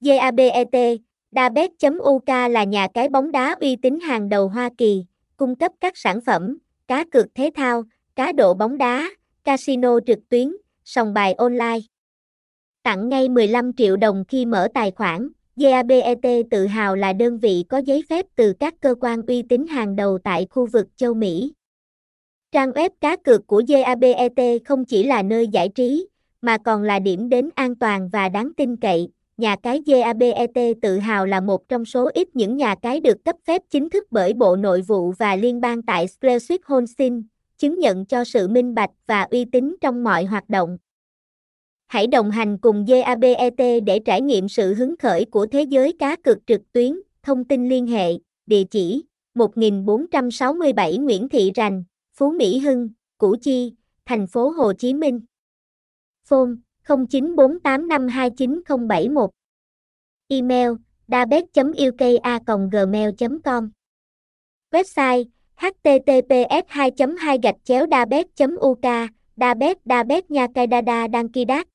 JABET, Dabet.uk là nhà cái bóng đá uy tín hàng đầu Hoa Kỳ, cung cấp các sản phẩm, cá cược thể thao, cá độ bóng đá, casino trực tuyến, sòng bài online. Tặng ngay 15 triệu đồng khi mở tài khoản. JABET tự hào là đơn vị có giấy phép từ các cơ quan uy tín hàng đầu tại khu vực châu Mỹ. Trang web cá cược của JABET không chỉ là nơi giải trí, mà còn là điểm đến an toàn và đáng tin cậy. Nhà cái GABET tự hào là một trong số ít những nhà cái được cấp phép chính thức bởi Bộ Nội vụ và Liên bang tại Schleswig-Holstein, chứng nhận cho sự minh bạch và uy tín trong mọi hoạt động. Hãy đồng hành cùng GABET để trải nghiệm sự hứng khởi của thế giới cá cược trực tuyến. Thông tin liên hệ, địa chỉ 1467 Nguyễn Thị Rành, Phú Mỹ Hưng, Củ Chi, thành phố Hồ Chí Minh. Phone 0948529071. Email dabet.uka.gmail.com Website https 2 2 gạch chéo dabet uk dabet dabet nha cây đa đa đăng ký đát